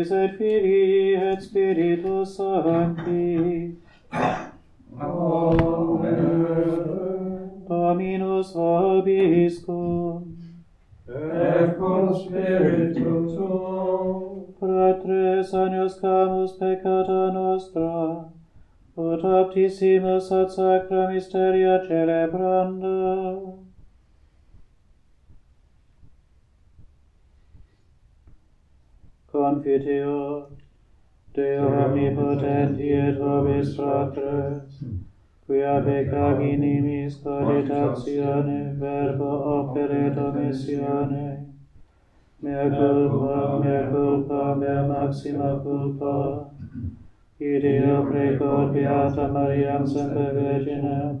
Patris et Filii et Spiritus Sancti. Amen. Dominus vobiscum. Et cum spiritu tuum. Fratres agnus camus peccata nostra, ut aptissimus ad sacra misteria celebranda. pitio, Deo omnipotenti et vobis fratres, quia peccavi nimis caritatione verbo opere domissione, mea culpa, mea culpa, mea maxima culpa, ideo precor beata Mariam semper virginem,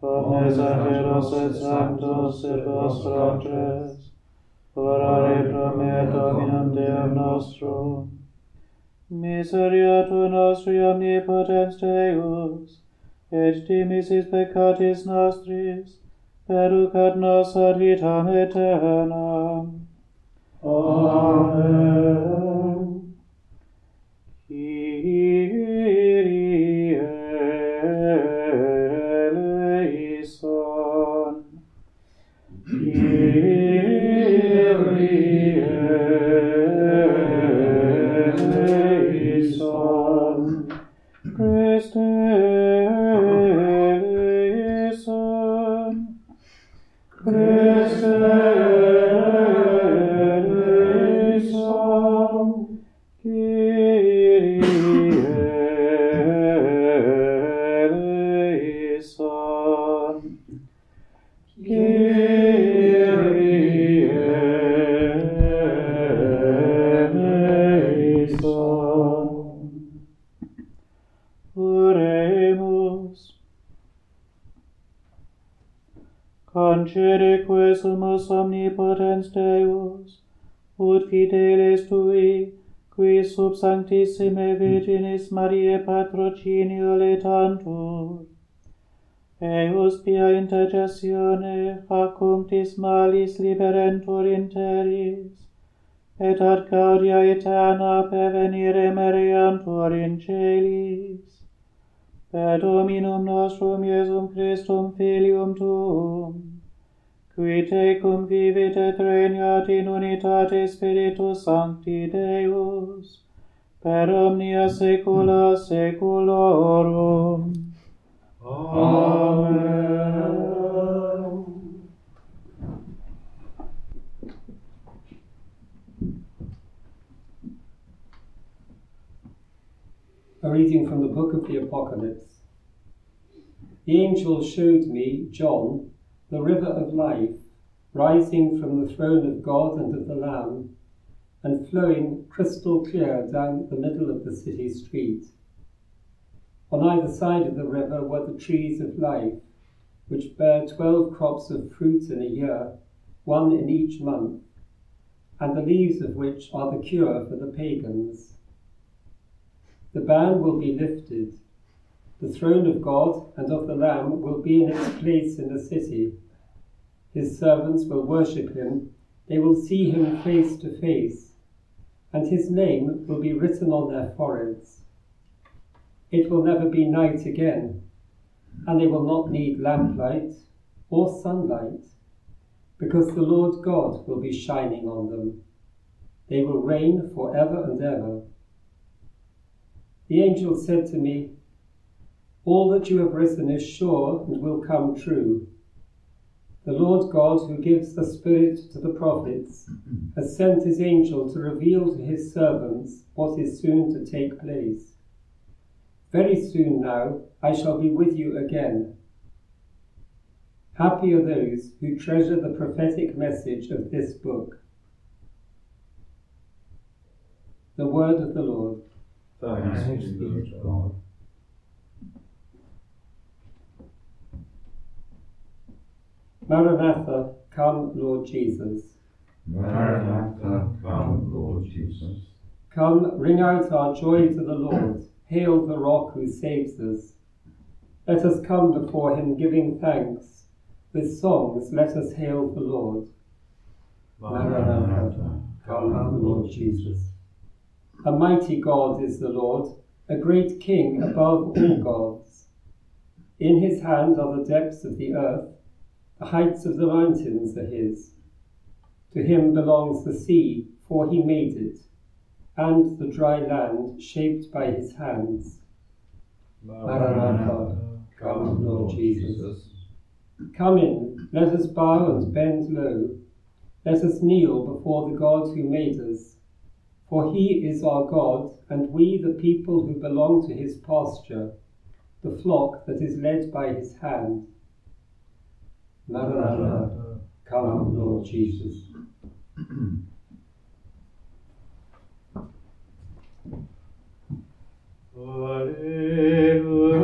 omnes angelos et sanctos et vos fratres, orare pro me Dominum Deum nostrum. Miseriatur nostri omnipotens Deus, et dimisis peccatis nostris, perucat nos ad vitam aeternam. Amen. sanctissime virginis Mariae patrocinio letantur, Eus pia intercessione facuntis malis liberentur interis, et ad gaudia aeterna pervenire meriantur in celis. Per Dominum nostrum Iesum Christum Filium Tuum, qui tecum vivit et regnat in unitate Spiritus Sancti Deus, per omnia saecula saeculorum. Amen. A reading from the book of the Apocalypse. The angel showed me, John, the river of life, rising from the throne of God and of the Lamb, and flowing crystal clear down the middle of the city street. On either side of the river were the trees of life, which bear twelve crops of fruit in a year, one in each month, and the leaves of which are the cure for the pagans. The ban will be lifted. The throne of God and of the Lamb will be in its place in the city. His servants will worship him. They will see him face to face and his name will be written on their foreheads. It will never be night again, and they will not need lamplight or sunlight, because the Lord God will be shining on them. They will reign for ever and ever. The angel said to me, All that you have written is sure and will come true. The Lord God, who gives the Spirit to the prophets, has sent his angel to reveal to his servants what is soon to take place. Very soon now I shall be with you again. Happy are those who treasure the prophetic message of this book. The word of the Lord. Thanks be to God. Maranatha, come, Lord Jesus. Maranatha, come, Lord Jesus. Come, ring out our joy to the Lord. Hail the rock who saves us. Let us come before him giving thanks. With songs, let us hail the Lord. Maranatha, come, Lord Jesus. A mighty God is the Lord, a great King above all gods. In his hand are the depths of the earth, the heights of the mountains are his. To him belongs the sea, for he made it, and the dry land shaped by his hands. Maranatha, come, Lord Jesus. Come in, let us bow and bend low. Let us kneel before the God who made us. For he is our God, and we the people who belong to his pasture, the flock that is led by his hand. Maranatha, come, Lord Jesus. Alleluia.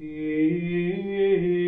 Amen.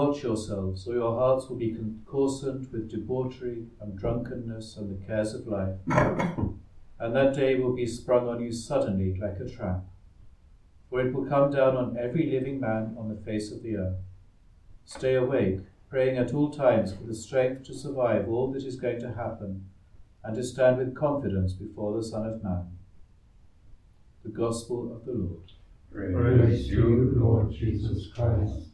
Watch yourselves, or your hearts will be concorsant with debauchery and drunkenness and the cares of life. and that day will be sprung on you suddenly like a trap. For it will come down on every living man on the face of the earth. Stay awake, praying at all times for the strength to survive all that is going to happen and to stand with confidence before the Son of Man. The Gospel of the Lord. Praise you, Lord Jesus Christ.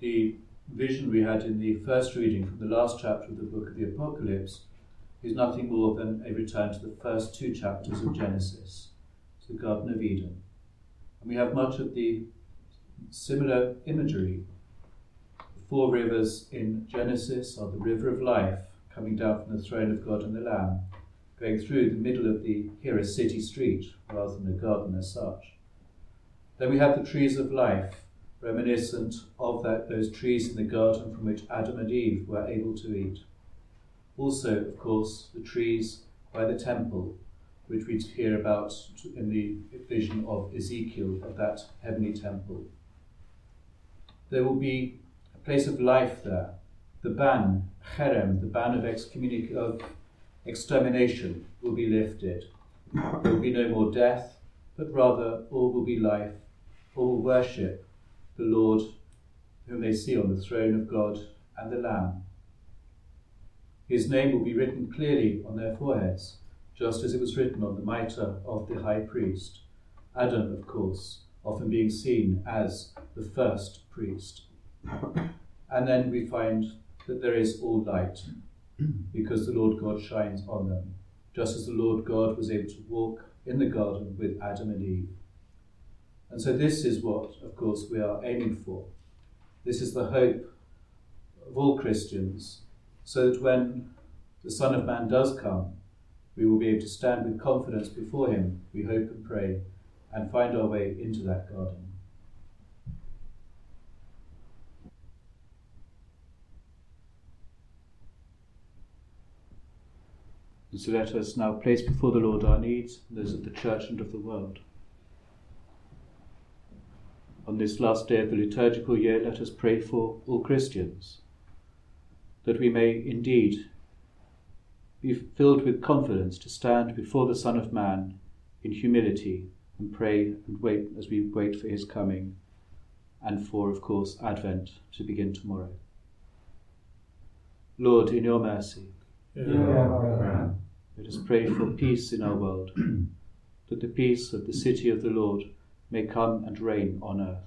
The vision we had in the first reading from the last chapter of the book of the Apocalypse is nothing more than a return to the first two chapters of Genesis, to the Garden of Eden. And we have much of the similar imagery. The four rivers in Genesis are the river of life coming down from the throne of God and the Lamb, going through the middle of the here a city street rather than a garden as such. Then we have the trees of life, reminiscent of that, those trees in the garden from which Adam and Eve were able to eat. Also, of course, the trees by the temple, which we hear about in the vision of Ezekiel of that heavenly temple. There will be a place of life there. The ban, cherem, the ban of, excommunic- of extermination, will be lifted. There will be no more death, but rather all will be life. All worship the Lord, whom they see on the throne of God and the Lamb. His name will be written clearly on their foreheads, just as it was written on the mitre of the high priest. Adam, of course, often being seen as the first priest. And then we find that there is all light, because the Lord God shines on them, just as the Lord God was able to walk in the garden with Adam and Eve. And so, this is what, of course, we are aiming for. This is the hope of all Christians, so that when the Son of Man does come, we will be able to stand with confidence before him, we hope and pray, and find our way into that garden. So let us now place before the Lord our needs, those of the church and of the world. On this last day of the liturgical year, let us pray for all Christians, that we may indeed be filled with confidence to stand before the Son of Man in humility and pray and wait as we wait for his coming and for, of course, Advent to begin tomorrow. Lord, in your mercy, let us pray for peace in our world, that the peace of the city of the Lord may come and reign on earth.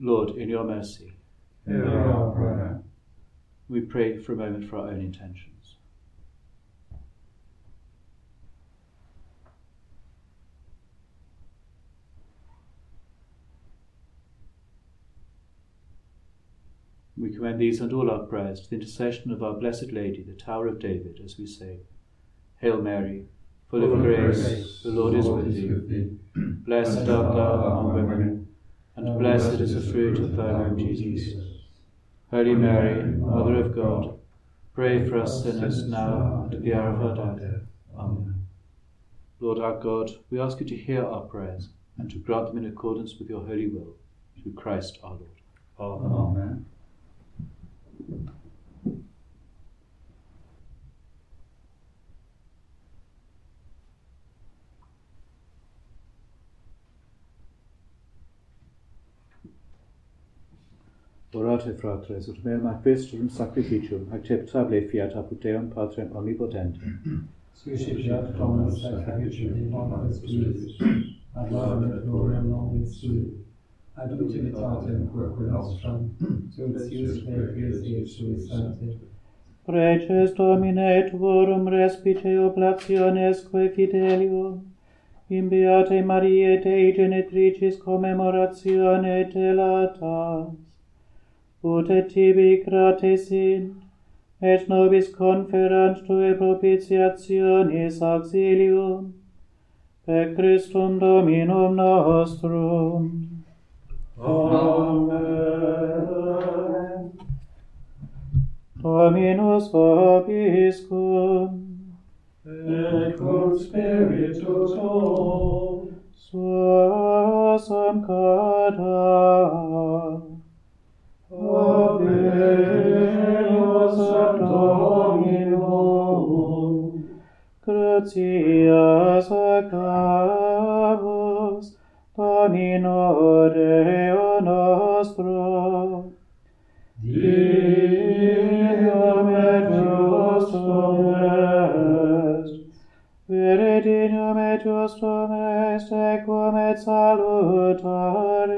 Lord, in your mercy, Hear our prayer. we pray for a moment for our own intentions. We commend these and all our prayers to the intercession of our Blessed Lady, the Tower of David, as we say, Hail Mary, full of grace, the Lord is with thee. Blessed art thou among women, and blessed is the fruit of thy womb, Jesus. Holy Mary, Mother of God, pray for us sinners now and at the hour of our death. Amen. Lord our God, we ask you to hear our prayers and to grant them in accordance with your holy will, through Christ our Lord. Amen. Amen. Orate, fratres, ut mea vestrum sacrificium, acceptable fiat apud Deum Patrem omnipotentem. Suicidat Thomas sacrificium in nomine Spiritus, ad laudem et gloriam nomis sui, ad utilitatem quoque nostram, tuus ius peccus iesui sancti. Preces Domine Tuorum respice oblationesque fidelium, in Beate Mariae Dei Genitricis commemoratione telatas, ut et tibi gratis in, et nobis conferant tue propitiationis auxilium, per Christum Dominum nostrum. Amen. Dominus vobiscum, et cum spiritu tuo, suasam sancta, Deus ad Dominum, gratias acamus, Domino Deo nostro. Dium et justum est, Veredinum et justum est, equum et salutare,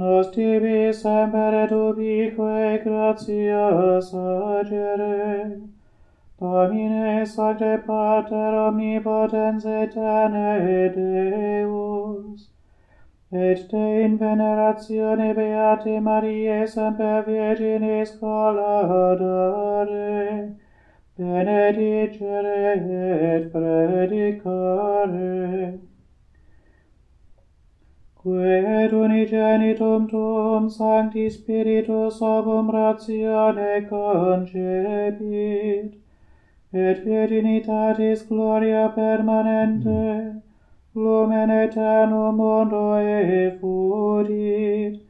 Nos tibi semper dubique gratia sagere. Domine sacre pater omnipotens eterne Deus, et te in veneratione Beate Mariae semper Virginis colladare, benedicere et predicare quae et unigenitum tuum sancti spiritus ob umbratione concepit. Et virginitatis gloria permanente lumen eternum mondo effudit,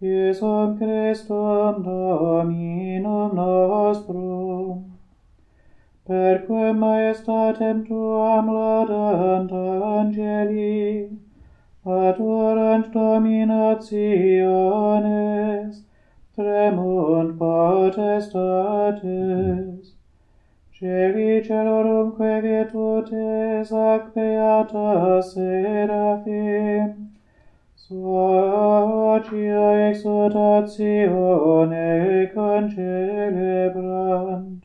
Iesum Christum Dominum nostrum, per quem maestatem tuam laudant angeli, adorant dominationes, tremunt potestates, Celi celorumque virtutes ac beata seraphim, socia exhortatione concelebrant,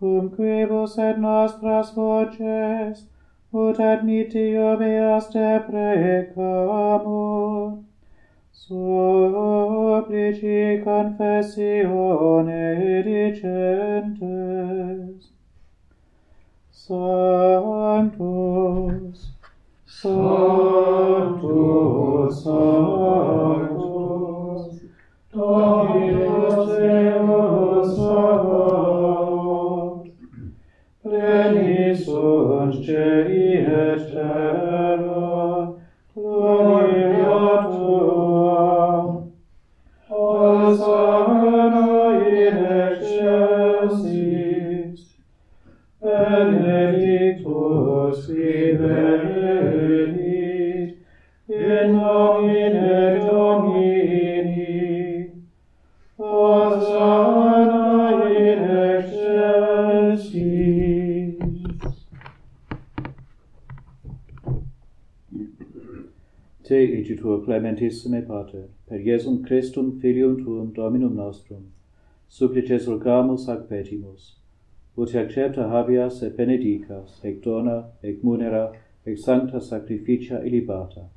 cum quibus et nostras voces, ut admiti obeas te precamur, supplici confessione dicentes. Sanctus, Sanctus, Sanctus, Dominus Deus Sabaoth, Dominus Cei et Terra, gloria Tua, Hosanna in excelsis, benedictus in clementissime Pater, per Iesum Christum Filium Tuum Dominum nostrum, supplices rogamus ac petimus, ut accepta habeas et benedicas, ec dona, ec munera, ec sancta sacrificia illibata,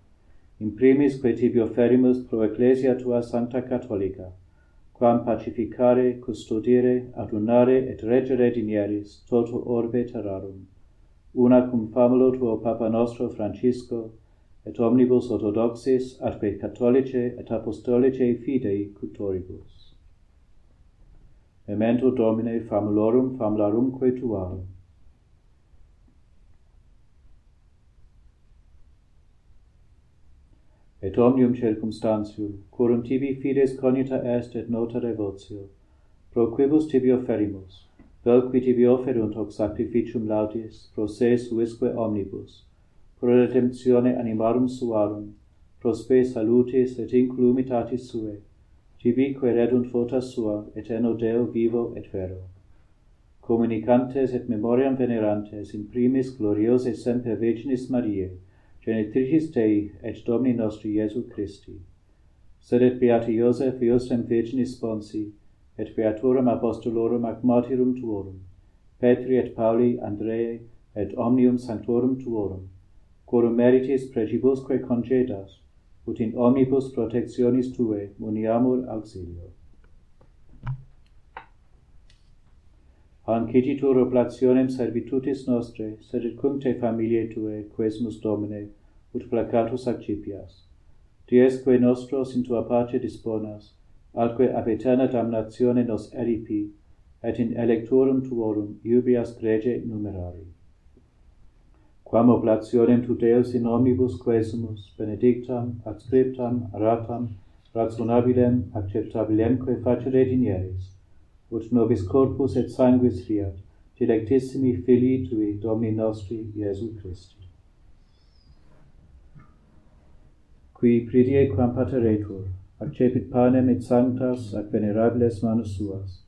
in primis que tibi offerimus pro ecclesia tua sancta catholica, quam pacificare, custodire, adunare et regere dinieris toto orbe terrarum, una cum famulo tuo Papa nostro Francisco, et omnibus orthodoxis atque catholice et apostolice fidei cutoribus. Memento Domine famulorum famularumque tuarum. Et omnium circumstantium, quorum tibi fides cognita est et nota devotio, pro quibus tibi offerimus, vel qui tibi offerunt hoc sacrificium laudis, pro se suisque omnibus, pro redemptione animarum suarum, pro spe salutis et inclumitatis suae, tibique redunt vota sua, eterno Deo vivo et vero. Communicantes et memoriam venerantes in primis gloriose semper Virginis Mariae, genitricis Dei et Domini nostri Iesu Christi. Sed et beati Iosef Iosem Virginis sponsi, et Beaturum apostolorum ac martyrum tuorum, Petri et Pauli, Andrei, et omnium sanctorum tuorum, quorum meritis precibusque concedas, ut in omnibus protectionis tue muniamur auxilio. Anciditur oblationem servitutis nostre, sed et cum te familie tue, quesmus Domine, ut placatus accipias. Diesque nostros in tua pace disponas, alque ab eterna damnatione nos eripi, et in electorum tuorum iubias grege numerari quam oblationem tuteus in omnibus quesumus, benedictam, ad scriptam, ratam, rationabilem, acceptabilemque facere dinieris, ut nobis corpus et sanguis fiat, dilectissimi Filii Tui, Domini nostri, Iesu Christi. Qui pridie quam pateretur, accepit panem et sanctas ac venerables manus suas,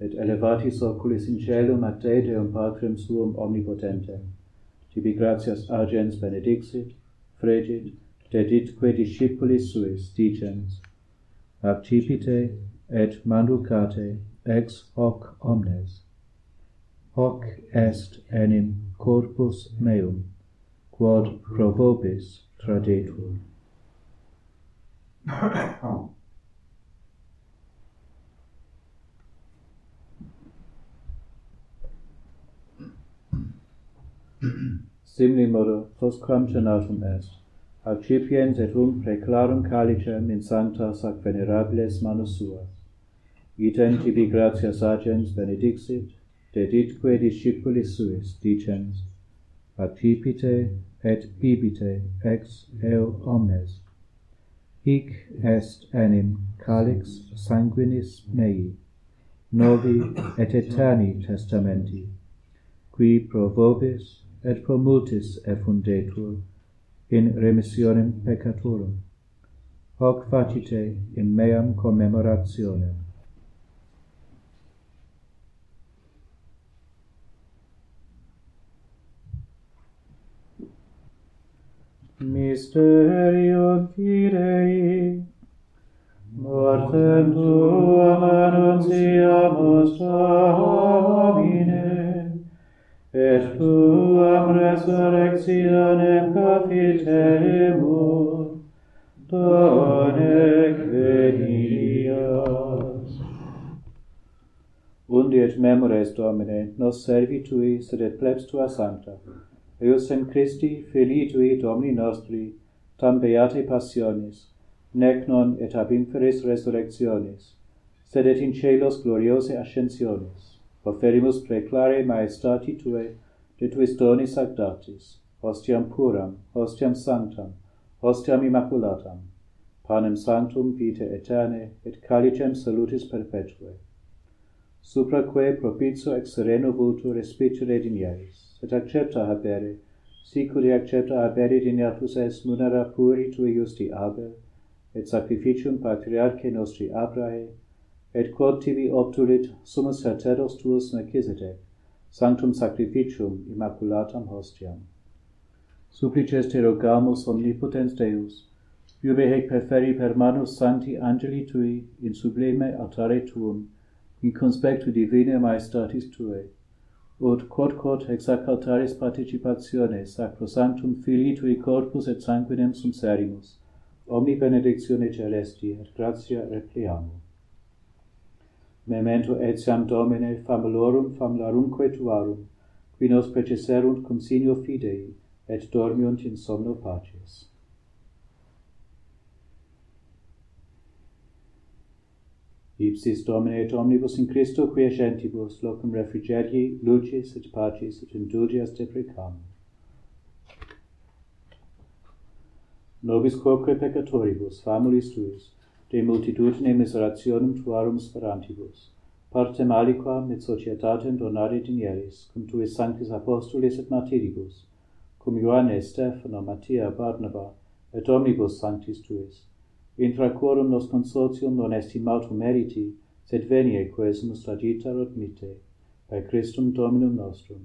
et elevatis oculis in celum ad te Deum Patrem suum omnipotentem, tibi gratias agens benedixit, fregit, deditque discipulis suis dicens, accipite et manducate ex hoc omnes. Hoc est enim corpus meum, quod pro vobis tradetur. Oh. simili modo quam cenatum est, accipiens et um preclarum calicem in sancta sac venerables manus suas. Item tibi gratias agens benedixit, deditque discipulis suis, dicens, accipite et bibite ex eo omnes. Hic est enim calix sanguinis mei, novi et eterni testamenti, qui pro vobis et pro multis effundetur in remissionem peccatorum hoc facite in meam commemorationem. Mysterium Fidei, mortem tuam annunciamus Domine, et tuam resurrectione profitemus, donec venias. Undi et memores, Domine, nos servi Tui, sed et plebs Tua Sancta, eus in Christi, Filii Tui, Domini nostri, tam beate passionis, nec non et ab inferis resurrectionis, sed et in celos gloriose ascensionis. Offerimus preclare maestati Tue, de Tuis donis actatis, hostiam puram, hostiam sanctam, hostiam immaculatam, panem sanctum vite eterne, et calicem salutis perpetue. Supraque propitio ex sereno vultu respicere dinieris, et accepta habere, sicuri accepta habere diniatus es munera puri Tui justi abel, et sacrificium patriarche nostri Abrahe, et quod tibi obtulit sumus sacerdos tuus Melchizedek, sanctum sacrificium immaculatam hostiam. Supplices te rogamus omnipotens Deus, iube hec perferi per manus sancti angeli tui in sublime altare tuum, in conspectu divine maestatis tuae, ut quodquod ex ac altaris participatione sacrosanctum filii tui corpus et sanguinem sumserimus, omni benedictione celesti et gratia repliamus memento etiam domine famulorum famularumque tuarum, qui nos preceserunt cum signo fidei, et dormiunt in somno pacis. Ipsis Domine et omnibus in Christo quiescentibus locum refrigerii, lucis et pacis et indulgias te. Nobis quoque peccatoribus famulis tuis, de multitudine miserationem tuarum sperantibus, partem aliquam et societatem donare dinieris, cum tuis sanctis apostolis et martiribus, cum Ioannes, Stephano, Mattia, Barnaba, et omnibus sanctis tuis, intra quorum nos consortium non estimatum meriti, sed venie quesumus traditar ut mite, per Christum Dominum nostrum,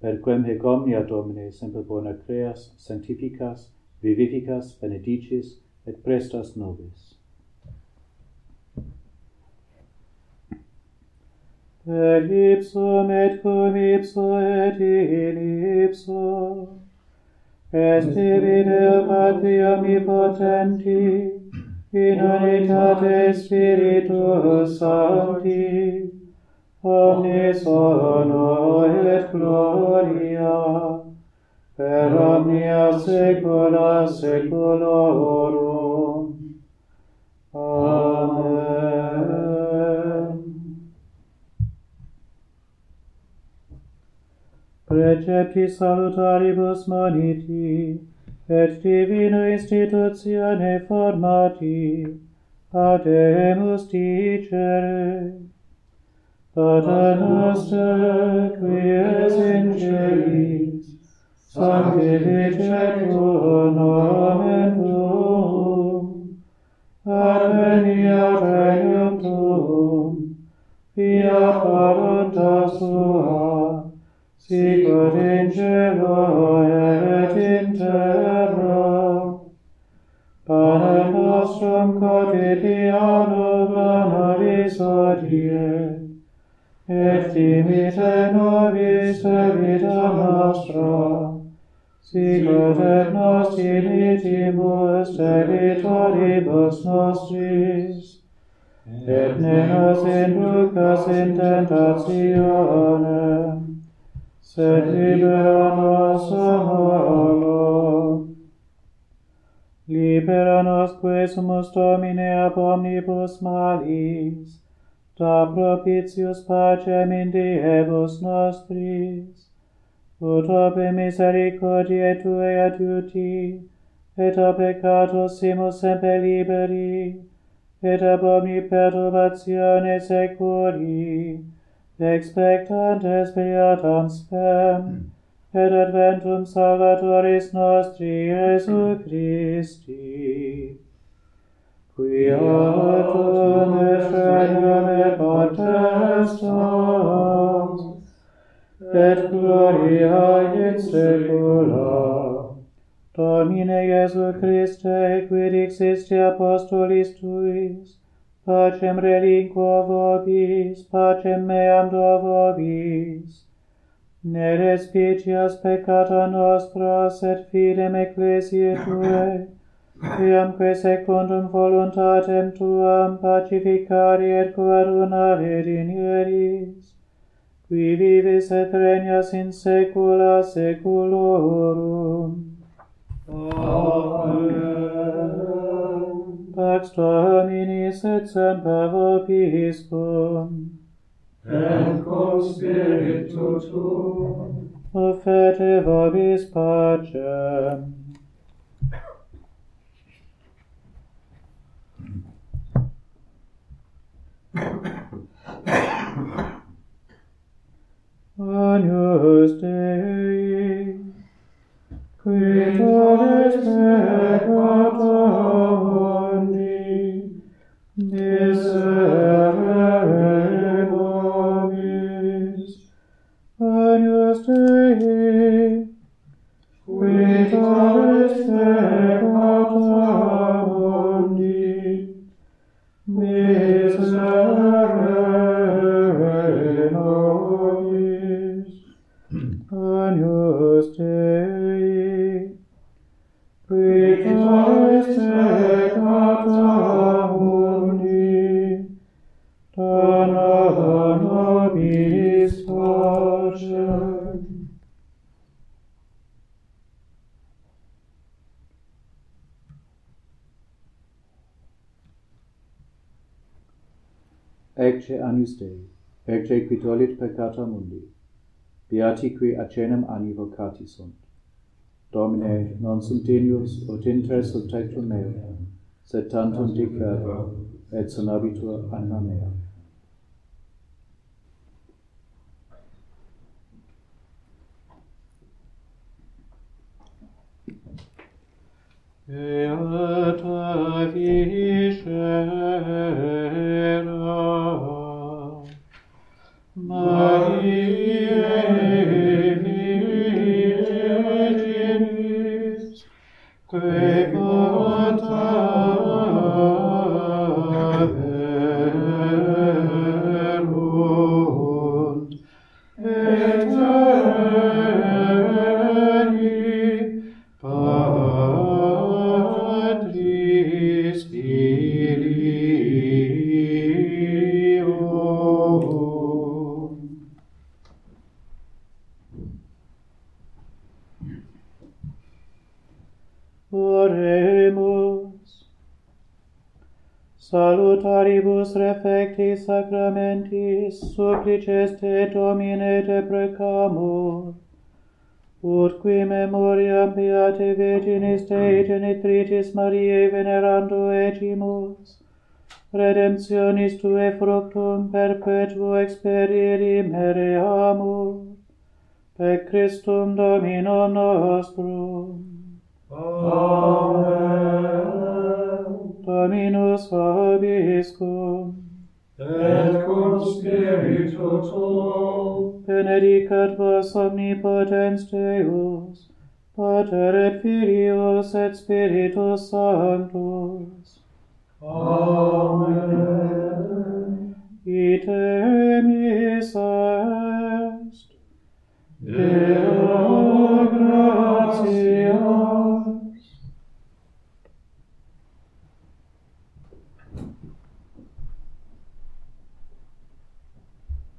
per quem hec omnia Domine semper bona creas, sanctificas, vivificas, benedicis, et prestas nobis. et ipsum et cum ipsa et in ipsa, est divinum mi potenti, in unitate Spiritus Sancti, omnis ono et gloria, per omnia saecula saeculorum. precepti salutaribus moniti, et divina institutione formati, ad emus dicere. Pater noster, qui es in celis, sanctificetur exumus Domine ab omnibus malis, da propitius pacem in diebus nostris, ut ope misericordiae Tue adiuti, et a peccatos simus semper liberi, et ab omni perturbatione securi, expectantes beatam spem, et adventum Salvatoris nostri, Jesu Christi. Fiat in aeternum partes tam, et gloria in saecula. Domine Iesu Christe, quid existi apostolis tuis, pacem relinquo vobis, pacem meam do vobis, ne respicias peccata nostra, sed fidem ecclesiae tuae, iamque secundum voluntatem tuam pacificari et coadunavit in hieris, qui vivis et regnas in saecula saeculorum. Amen. Pax Domini et semper vobiscum. Et cum spiritu tuum. Offerte vobis pacem. Agnus Dei, qui todes peccata mundi, miserere nobis. Agnus Dei, qui todes peccata mundi, miserere Agnus Dei, ecce qui tollit peccata mundi. Beati qui acenem anni vocati sunt. Domine, non sum tenius, ut inter subtectum meo, sed tantum dicere, et sonabitur anima mea. Et sacramentis supplices te domine te precamur, ut qui memoriam beate virginis Dei genitritis Mariae venerando egimus, redemptionis tue fructum perpetuo experierimere amor, per Christum dominum nostrum. Amen. Dominus vobiscum et cum spiritu tuo. Benedicat vos omnipotens Deus, Pater et Filius et Spiritus Sanctus. Amen. Ite emis est. Deus